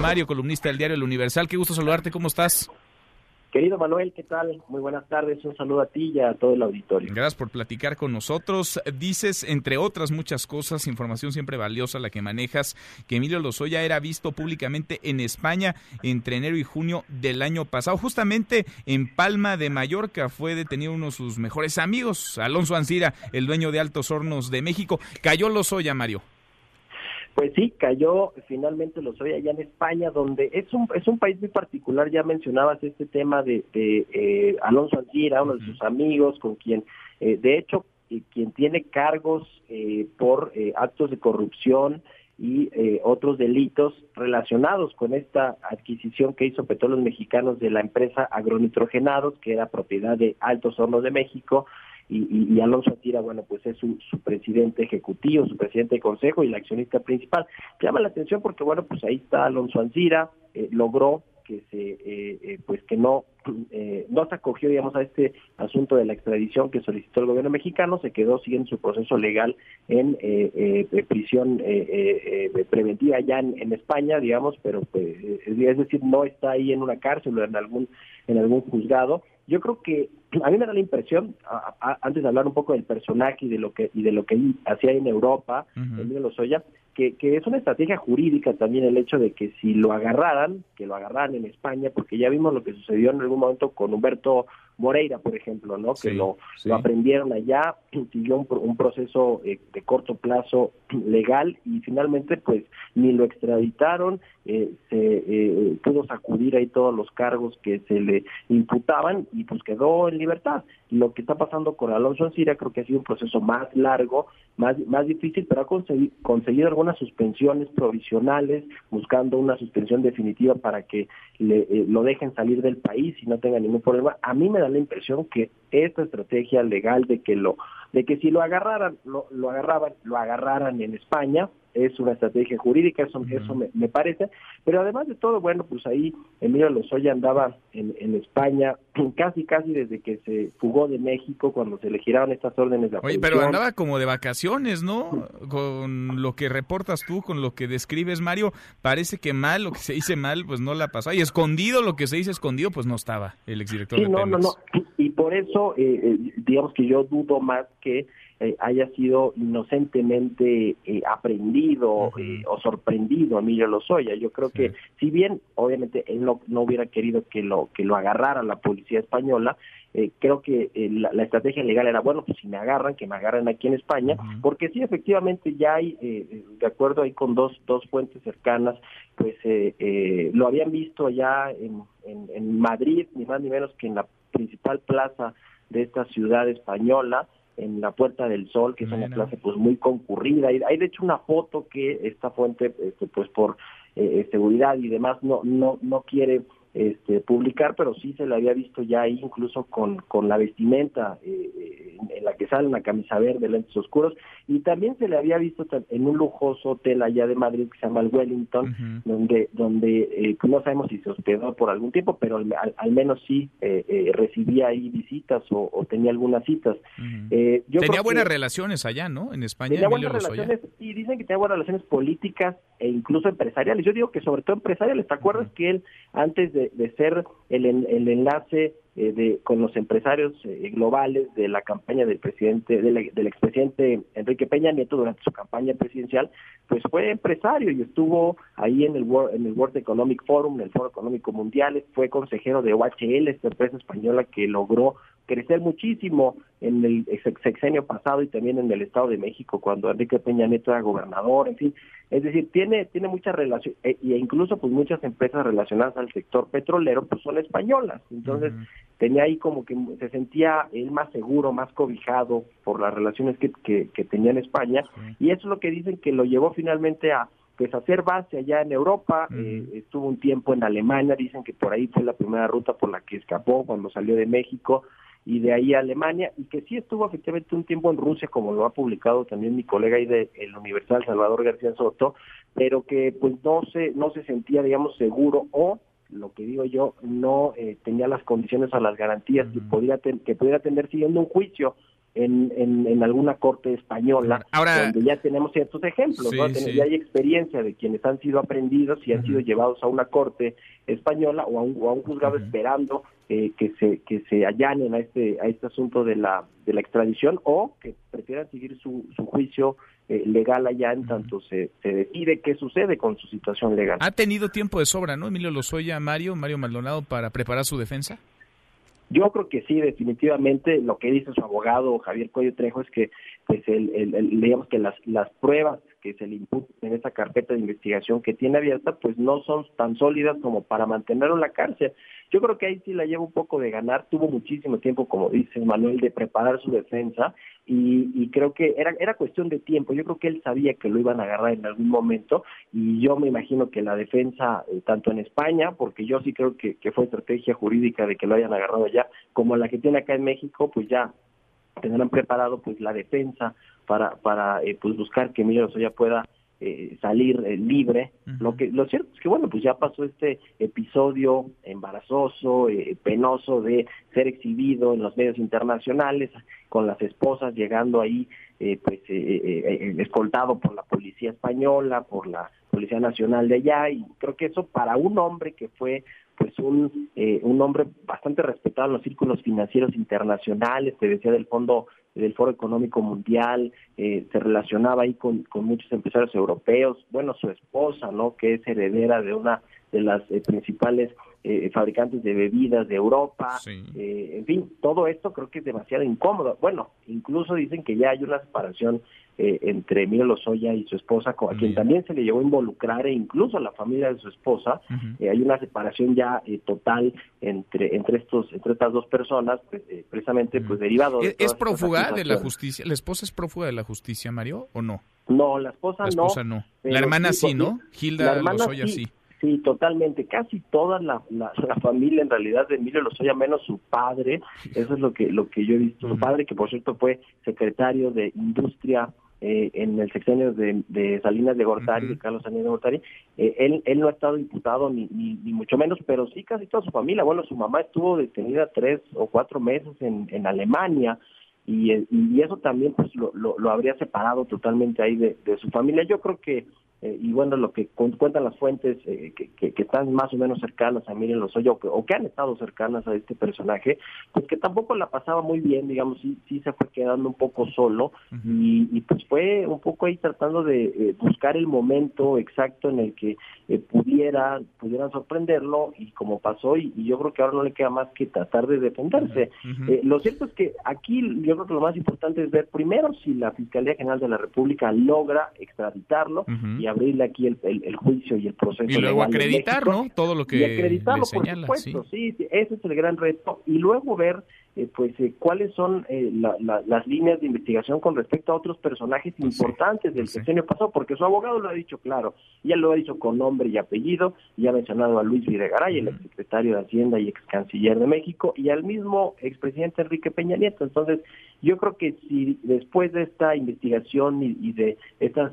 Mario, columnista del diario El Universal, qué gusto saludarte, ¿cómo estás? Querido Manuel, ¿qué tal? Muy buenas tardes, un saludo a ti y a todo el auditorio. Gracias por platicar con nosotros. Dices, entre otras muchas cosas, información siempre valiosa la que manejas, que Emilio Lozoya era visto públicamente en España entre enero y junio del año pasado. Justamente en Palma de Mallorca fue detenido uno de sus mejores amigos, Alonso Ancira, el dueño de Altos Hornos de México. Cayó Lozoya, Mario. Pues sí, cayó finalmente lo soy allá en España, donde es un es un país muy particular. Ya mencionabas este tema de, eh, Alonso Antira, uno de sus amigos, con quien, eh, de hecho, eh, quien tiene cargos por actos de corrupción y otros delitos relacionados con esta adquisición que hizo Petróleos Mexicanos de la empresa Agronitrogenados, que era propiedad de Altos Hornos de México, y, Alonso Atira, bueno, pues es su, presidente ejecutivo, su presidente de consejo y la accionista principal. Llama la atención porque, bueno, pues ahí está Alonso Ancira, eh, logró que se eh, eh, pues que no no se acogió digamos a este asunto de la extradición que solicitó el gobierno mexicano se quedó siguiendo su proceso legal en prisión preventiva ya en, España digamos pero pues, es decir no está ahí en una cárcel o en algún en algún juzgado yo creo que a mí me da la impresión, antes de hablar un poco del personaje y de lo que y de lo que hacía en Europa, uh Emilio Lozoya, que, que es una estrategia jurídica también el hecho de que si lo agarraran, que lo agarraran en España, porque ya vimos lo que sucedió en algún momento con Humberto Moreira, por ejemplo, ¿no? que lo, lo aprendieron allá, siguió un, un proceso eh, de corto plazo legal y finalmente pues ni lo extraditaron, eh, se eh, pudo sacudir ahí todos los cargos que se le imputaban y pues quedó en libertad. Lo que está pasando con Alonso Ancira creo que ha sido un proceso más largo, más, más difícil, pero ha conseguido, algunas suspensiones provisionales, buscando una suspensión definitiva para que le, lo dejen salir del país y no tenga ningún problema. A mí me da la impresión que esta estrategia legal de que lo de que si lo agarraran lo, lo agarraban lo agarraran en España es una estrategia jurídica, eso, eso me, parece, pero además de todo, bueno, pues ahí Emilio Lozoya andaba en, en, España casi, casi desde que se fugó de México, cuando se le giraron estas órdenes de Oye, pero andaba como de vacaciones, ¿no? Con lo que reportas tú, con lo que describes, Mario, parece que mal, lo que se dice mal, pues no la pasó. Y escondido, lo que se dice escondido, pues no estaba el exdirector sí, de no, no, no, y por eso, eh, eh, digamos que yo dudo más que eh, haya sido inocentemente eh, aprendido eh, o sorprendido Emilio Lozoya. Yo creo que si bien obviamente él no, no hubiera querido que lo que lo agarrara la policía española, creo que la, estrategia legal era, bueno, pues si me agarran, que me agarren aquí en España, porque sí, efectivamente ya hay, de acuerdo ahí con dos, dos fuentes cercanas, pues lo habían visto allá en, en, en Madrid, ni más ni menos que en la principal plaza de esta ciudad española, en la Puerta del Sol, que es una clase pues muy concurrida. Y hay de hecho una foto que esta fuente, este, pues por eh, seguridad y demás, no, no, no quiere este, publicar, pero sí se le había visto ya ahí incluso con, con la vestimenta eh, en la que sale una camisa verde, lentes oscuros, y también se le había visto en un lujoso hotel allá de Madrid que se llama el Wellington, donde donde eh, pues no sabemos si se hospedó por algún tiempo, pero al, menos sí eh, recibía ahí visitas o, tenía algunas citas. tenía buenas relaciones allá, ¿no? En España. Tenía buenas relaciones, y dicen que tenía buenas relaciones políticas e incluso empresariales. Yo digo que sobre todo empresariales. ¿Te acuerdas que él antes de de, ser el, el enlace eh, de, con los empresarios eh, globales de la campaña del presidente, del, del expresidente Enrique Peña Nieto durante su campaña presidencial, pues fue empresario y estuvo ahí en el World, en el World Economic Forum, en el Foro Económico Mundial, fue consejero de OHL, esta empresa española que logró crecer muchísimo en el sexenio pasado y también en el Estado de México cuando Enrique Peña Nieto era gobernador, en fin, es decir, tiene tiene mucha relación e, incluso pues muchas empresas relacionadas al sector petrolero pues son españolas, entonces tenía ahí como que se sentía él más seguro, más cobijado por las relaciones que, que, tenía en España. Y eso es lo que dicen que lo llevó finalmente a pues hacer base allá en Europa, eh, estuvo un tiempo en Alemania, dicen que por ahí fue la primera ruta por la que escapó cuando salió de México y de ahí a Alemania y que sí estuvo efectivamente un tiempo en Rusia como lo ha publicado también mi colega ahí de el Universal Salvador García Soto, pero que pues no se no se sentía digamos seguro o lo que digo yo, no eh, tenía las condiciones o las garantías que, podría que pudiera tener siguiendo un juicio en, en, alguna corte española, Ahora, donde ya tenemos ciertos ejemplos, ya hay experiencia de quienes han sido aprendidos y han sido llevados a una corte española o a un, un juzgado esperando eh, que se que se allanen a este a este asunto de la de la extradición o que prefieran seguir su, su juicio eh, legal allá en tanto se, se decide qué sucede con su situación legal. Ha tenido tiempo de sobra, ¿no? Emilio Lozoya, Mario, Mario Maldonado para preparar su defensa. Yo creo que sí, definitivamente lo que dice su abogado Javier Cuello Trejo es que, pues, el, el, digamos que las, las pruebas que se le imputan en esa carpeta de investigación que tiene abierta, pues no son tan sólidas como para mantenerlo en la cárcel. Yo creo que ahí sí la lleva un poco de ganar, tuvo muchísimo tiempo, como dice Manuel, de preparar su defensa y, creo que era, era cuestión de tiempo. Yo creo que él sabía que lo iban a agarrar en algún momento y yo me imagino que la defensa, eh, tanto en España, porque yo sí creo que, que fue estrategia jurídica de que lo hayan agarrado allá, como la que tiene acá en México, pues ya tendrán preparado pues la defensa para para eh, pues buscar que Emilio Lozoya pueda eh, salir eh, libre. Lo que lo cierto es que bueno, pues ya pasó este episodio embarazoso, eh, penoso de ser exhibido en los medios internacionales con las esposas llegando ahí pues escoltado por la policía española, por la policía nacional de allá y creo que eso para un hombre que fue pues un un hombre bastante respetado en los círculos financieros internacionales, te decía del Fondo del Foro Económico Mundial, eh, se relacionaba ahí con, con muchos empresarios europeos, bueno, su esposa, ¿no? Que es heredera de una de las eh, principales eh, fabricantes de bebidas de Europa, en fin, todo esto creo que es demasiado incómodo. Bueno, incluso dicen que ya hay una separación eh, entre Emilio Lozoya y su esposa, a quien también se le llevó a involucrar, e incluso la familia de su esposa. Eh, hay una separación ya eh, total entre entre estos entre estas dos personas, pues, precisamente pues derivado. De ¿Es, prófuga de la justicia? ¿La esposa es prófuga de la justicia, Mario, o no? No, la esposa, la esposa no. La hermana sí, ¿no? Gilda Lozoya sí. sí. totalmente. Casi toda la, la, familia, en realidad, de Emilio Lozoya, menos su padre. Eso es lo que lo que yo he visto. Su padre, que por cierto fue secretario de Industria eh, en el sexenio de, Salinas de Gortari, de Carlos Salinas de Gortari, eh, él, él no ha estado diputado ni, ni, mucho menos, pero sí casi toda su familia. Bueno, su mamá estuvo detenida tres o cuatro meses en, en Alemania y, y eso también pues lo, lo, habría separado totalmente ahí de, de su familia. Yo creo que eh, y bueno, lo que cuentan las fuentes eh, que, que, están más o menos cercanas a Miren Lozoya o que, o que han estado cercanas a este personaje, pues que tampoco la pasaba muy bien, digamos, sí, sí se fue quedando un poco solo y, y, pues fue un poco ahí tratando de eh, buscar el momento exacto en el que pudiera pudieran sorprenderlo y como pasó y, yo creo que ahora no le queda más que tratar de defenderse. lo cierto es que aquí yo creo que lo más importante es ver primero si la Fiscalía General de la República logra extraditarlo y abrirle aquí el, el, juicio y el proceso. Y luego acreditar, ¿no? Todo lo que y acreditarlo, por supuesto, sí. ese es el gran reto. Y luego ver eh, pues eh, cuáles son eh, las líneas de investigación con respecto a otros personajes pues importantes del sexenio pasado, porque su abogado lo ha dicho claro, ya lo ha dicho con nombre y apellido, y ha mencionado a Luis Videgaray, el exsecretario de Hacienda y ex canciller de México, y al mismo expresidente Enrique Peña Nieto. Entonces, yo creo que si después de esta investigación y, de estas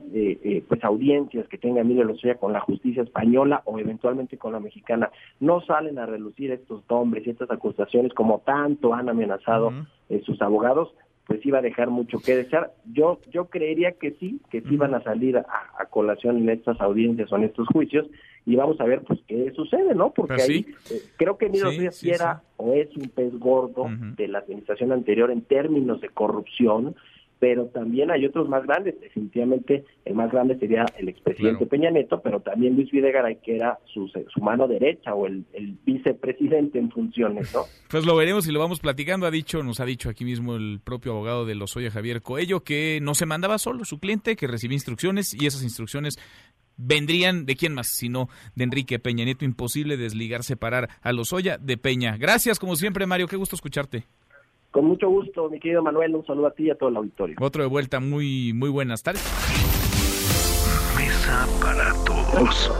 pues audiencias que tenga Emilio Lozoya con la justicia española o eventualmente con la mexicana, no salen a relucir estos nombres y estas acusaciones como tanto han amenazado eh, sus abogados, pues iba a dejar mucho que desear. Yo yo creería que sí, que sí van a salir a, colación en estas audiencias o en estos juicios y vamos a ver pues qué sucede, ¿no? Porque pues ahí eh, creo que Emilio sí, era o es un pez gordo de la administración anterior en términos de corrupción, pero también hay otros más grandes. Definitivamente el más grande sería el expresidente Peña Neto, pero también Luis Videgaray, que era su, su mano derecha o el, vicepresidente en funciones, ¿no? Pues lo veremos y lo vamos platicando. Ha dicho, nos ha dicho aquí mismo el propio abogado de Lozoya, Javier Coello, que no se mandaba solo su cliente, que recibía instrucciones y esas instrucciones vendrían de quién más, sino de Enrique Peña Nieto. Imposible desligar, separar a Lozoya de Peña. Gracias, como siempre, Mario. Qué gusto escucharte. Con mucho gusto, mi querido Manuel, un saludo a ti y a todo el auditorio. Otro de vuelta, muy, muy buenas tardes. Mesa para todos.